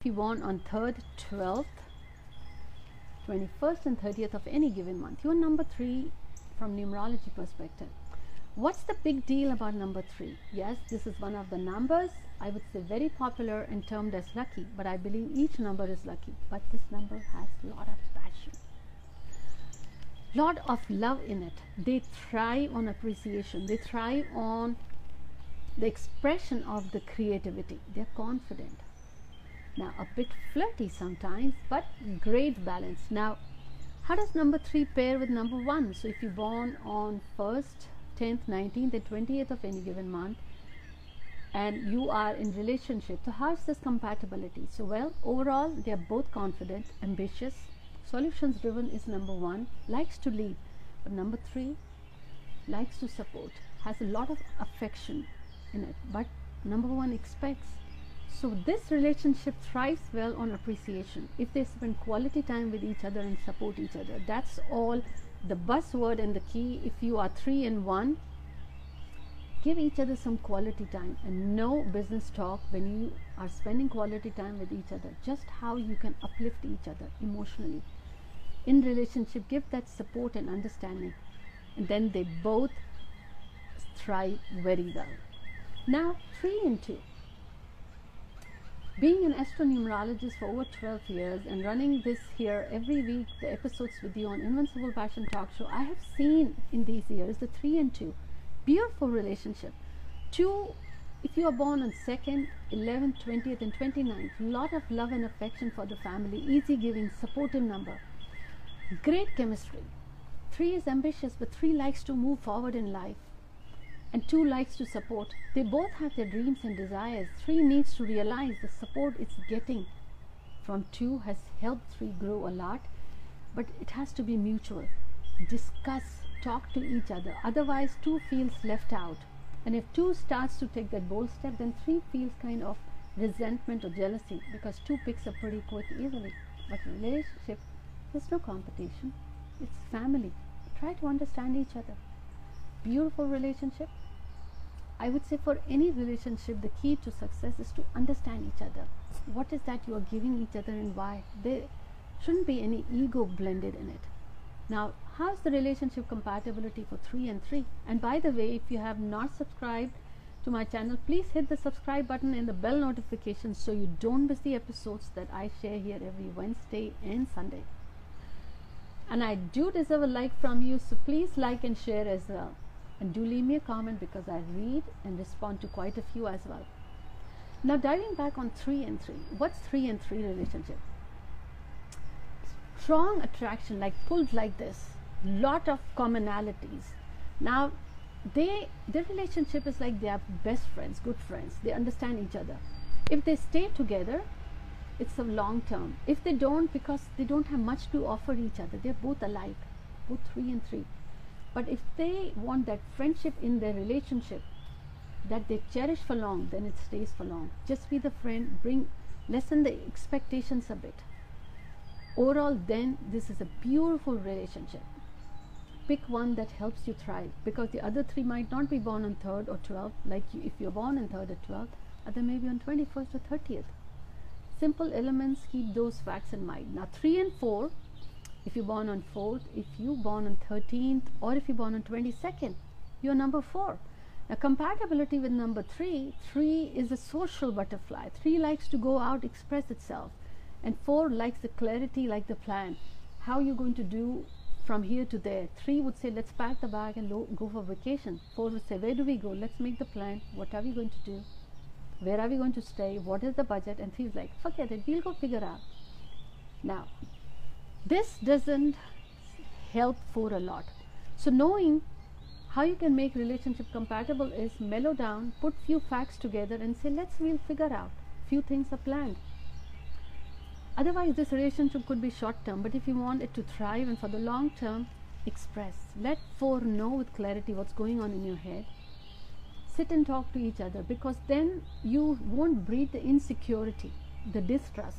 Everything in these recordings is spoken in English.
if you born on 3rd 12th 21st and 30th of any given month. You're number 3 from numerology perspective. What's the big deal about number 3 yes this is one of the numbers. I would say very popular and termed as lucky but i believe each number is lucky. But this number has a lot of passion. Lot of love in it. They thrive on appreciation. They thrive on the expression of the creativity. They're confident now a bit flirty sometimes but great balance. Now how does number 3 pair with number 1 so if you're born on 1st 10th 19th and 20th of any given month and you are in relationship so how's this compatibility? So well overall they are both confident ambitious. Solutions driven is number 1 likes to lead. But number 3 likes to support has a lot of affection in it. But number 1 expects so this relationship thrives well on appreciation. If they spend quality time with each other and support each other, that's all the buzzword and the key. If you are three and one, give each other some quality time and no business talk when you are spending quality time with each other. Just how you can uplift each other emotionally. In relationship, give that support and understanding. And then they both thrive very well. Now, three and two being an astronumerologist for over 12 years and running this here every week, the episodes with you on Invincible Passion Talk Show, I have seen in these years the 3 and 2. Beautiful relationship. 2, if you are born on 2nd, 11th, 20th, and 29th, lot of love and affection for the family, easy giving, supportive number. Great chemistry. 3 is ambitious, but 3 likes to move forward in life and two likes to support. They both have their dreams and desires. Three needs to realize the support it's getting from two has helped three grow a lot, but it has to be mutual. Discuss, talk to each other. Otherwise, two feels left out. And if two starts to take that bold step, then three feels kind of resentment or jealousy because two picks up pretty quick easily. But relationship, there's no competition. It's family. Try to understand each other. Beautiful relationship, I would say for any relationship, the key to success is to understand each other. What is that you are giving each other and why? There shouldn't be any ego blended in it. Now, how's the relationship compatibility for 3 and 3? And by the way, if you have not subscribed to my channel, please hit the subscribe button and the bell notification so you don't miss the episodes that I share here every Wednesday and Sunday. And I do deserve a like from you, so please like and share as well and do leave me a comment because I read and respond to quite a few as well. Now diving back on 3 and 3. What's 3 and 3 relationship? Strong attraction like pulled like this. Lot of commonalities. Now they their relationship is like they are best friends, good friends. They understand each other. If they stay together, it's a long term. If they don't because they don't have much to offer each other, they're both alike. Both 3 and 3 but if they want that friendship in their relationship that they cherish for long, then it stays for long. Just be the friend, bring lessen the expectations a bit. Overall, then this is a beautiful relationship. Pick one that helps you thrive because the other three might not be born on 3rd or 12th, like you, if you're born on 3rd or 12th, other uh, may be on 21st or 30th. Simple elements keep those facts in mind. Now, 3 and 4 if you're born on 4th, if you're born on 13th, or if you're born on 22nd, you're number 4. Now, compatibility with number 3, 3 is a social butterfly. 3 likes to go out, express itself. And 4 likes the clarity, like the plan. How are you're going to do from here to there. 3 would say, let's pack the bag and go for vacation. 4 would say, where do we go? Let's make the plan. What are we going to do? Where are we going to stay? What is the budget? And 3 is like, forget it, we'll go figure out. Now, this doesn't help for a lot. So knowing how you can make relationship compatible is mellow down put few facts together and say let's we'll figure out. Few things are planned. Otherwise this relationship could be short term but if you want it to thrive and for the long term express. Let four know with clarity what's going on in your head. Sit and talk to each other because then you won't breed the insecurity the distrust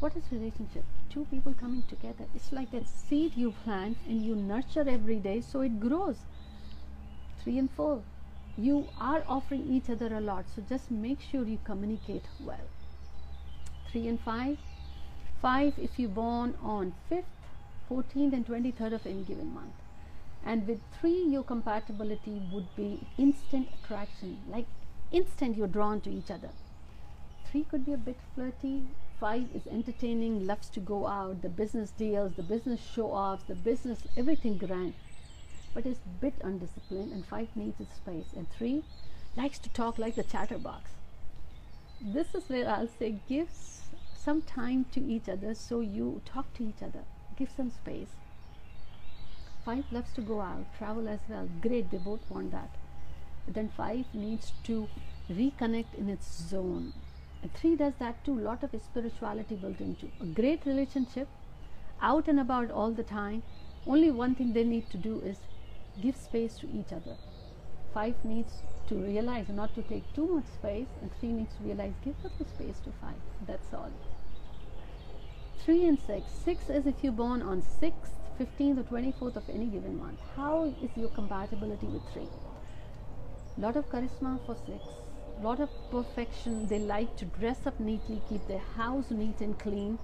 what is relationship? Two people coming together. It's like that seed you plant and you nurture every day so it grows. Three and four. You are offering each other a lot so just make sure you communicate well. 3 and 5 5 if you're born on 5th 14th and 23rd of any given month. And with 3 your compatibility would be instant attraction like instant you're drawn to each other. 3 could be a bit flirty 5 is entertaining loves to go out the business deals the business show offs the business everything grand. But is bit undisciplined and 5 needs its space. And 3 likes to talk like the chatterbox. This is where I'll say give some time to each other so you talk to each other. Give some space. Five loves to go out travel as well. Great they both want that. But then five needs to reconnect in its zone and three does that too. Lot of spirituality built into a great relationship out and about all the time. Only one thing they need to do is give space to each other. Five needs to realize not to take too much space and three needs to realize give little space to five. That's all. Three and six. Six is if you're born on 6th 15th or 24th of any given month. How is your compatibility with three? Lot of charisma for six lot of perfection. They like to dress up neatly keep their house neat and clean.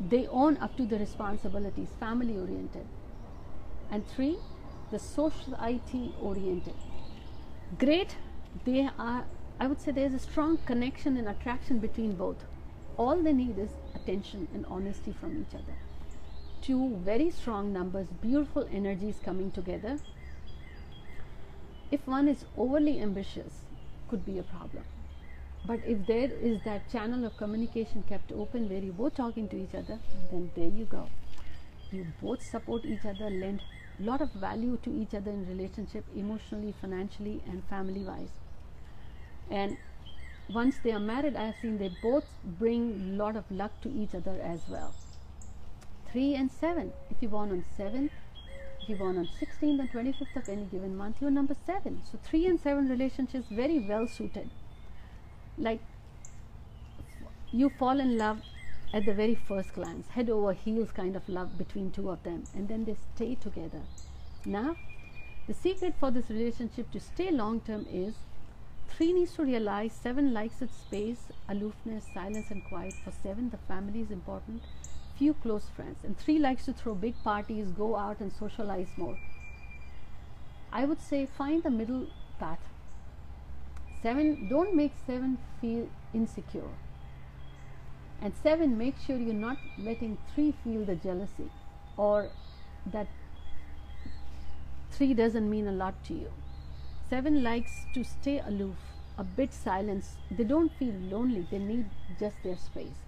They own up to the responsibilities family oriented. And three the society oriented. Great they are i would say there's a strong connection and attraction between both. All they need is attention and honesty from each other. Two very strong numbers beautiful energies coming together. If one is overly ambitious could be a problem. But if there is that channel of communication kept open where you both talking to each other then there you go. You both support each other lend a lot of value to each other in relationship emotionally financially and family wise and once they are married i have seen they both bring a lot of luck to each other as well. 3 and 7 if you born on 7 you born on 16th and 25th of any given month you're number 7 so 3 and 7 relationships very well suited like you fall in love at the very first glance, head over heels kind of love between two of them, and then they stay together. Now, the secret for this relationship to stay long term is three needs to realize seven likes its space, aloofness, silence, and quiet. For seven, the family is important, few close friends, and three likes to throw big parties, go out, and socialize more. I would say find the middle path. Seven, don't make seven feel insecure. And seven make sure you're not letting three feel the jealousy or that three doesn't mean a lot to you. Seven likes to stay aloof a bit silence. They don't feel lonely. They need just their space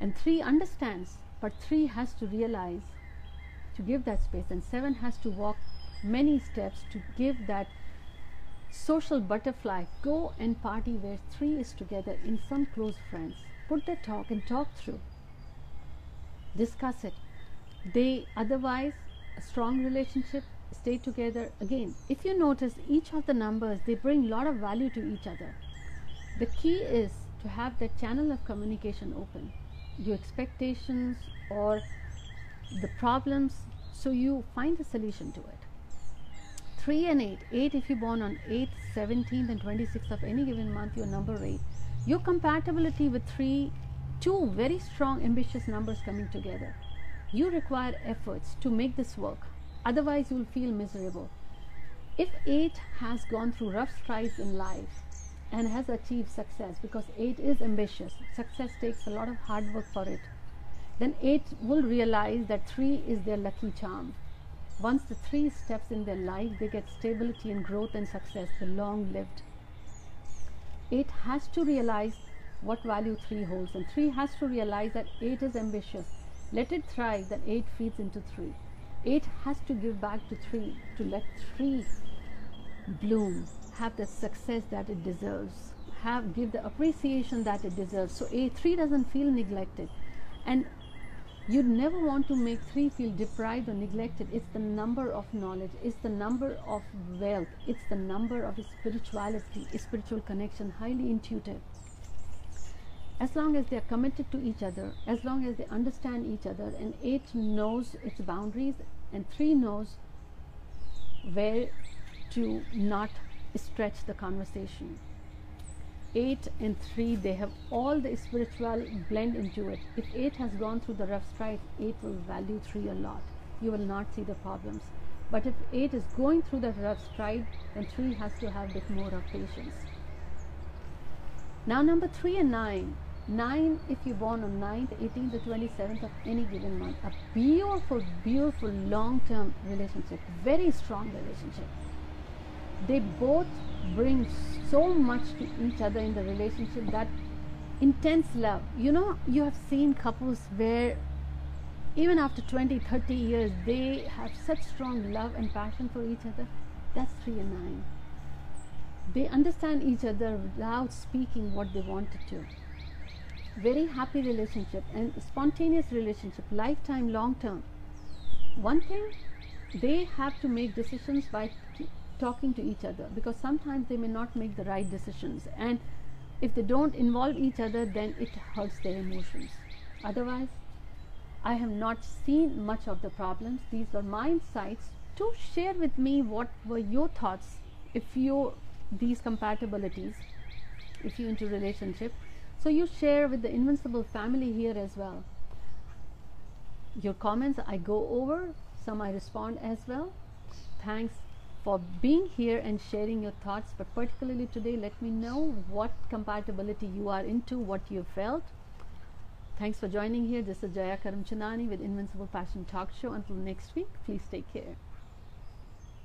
and three understands but three has to realize to give that space. And seven has to walk many steps to give that social butterfly go and party where three is together in some close friends. Put the talk and talk through. Discuss it. They otherwise a strong relationship stay together. Again if you notice each of the numbers they bring a lot of value to each other. The key is to have that channel of communication open your expectations or the problems so you find a solution to it. 3 and 8 8 if you're born on 8th 17th and 26th of any given month your number 8 your compatibility with three two very strong ambitious numbers coming together. You require efforts to make this work. Otherwise you will feel miserable. If 8 has gone through rough strides in life and has achieved success because 8 is ambitious. Success takes a lot of hard work for it. Then 8 will realize that 3 is their lucky charm. Once the 3 steps in their life they get stability and growth and success the long lived it has to realize what value 3 holds and 3 has to realize that 8 is ambitious. Let it thrive then 8 feeds into 3 8 has to give back to 3 to let 3 bloom have the success that it deserves. Have give the appreciation that it deserves. So a 3 doesn't feel neglected. And you never want to make three feel deprived or neglected. It's the number of knowledge. It's the number of wealth. It's the number of spirituality spiritual connection highly intuitive. As long as they are committed to each other as long as they understand each other and eight knows its boundaries and three knows where to not stretch the conversation. 8 and 3 they have all the spiritual blend into it. If 8 has gone through the rough stride 8 will value 3 a lot. You will not see the problems. But if 8 is going through the rough stride then 3 has to have a bit more of patience. Now number 3 and 9 9 if you're born on 9th 18th or 27th of any given month a beautiful beautiful long-term relationship very strong relationship they both bring so much to each other in the relationship that intense love. You know you have seen couples where even after 20 30 years they have such strong love and passion for each other. That's 3 and 9 they understand each other without speaking what they wanted to. Very happy relationship and spontaneous relationship lifetime long term. One thing they have to make decisions by talking to each other because sometimes they may not make the right decisions and if they don't involve each other then it hurts their emotions. Otherwise i have not seen much of the problems. These were my insights to share with me what were your thoughts if you these compatibilities if you into relationship. So you share with the invincible family here as well. Your comments i go over some i respond as well. Thanks for being here and sharing your thoughts. But particularly today let me know what compatibility you are into what you felt. Thanks for joining here. This is jaya karamchandani with invincible passion talk show. Until next week please take care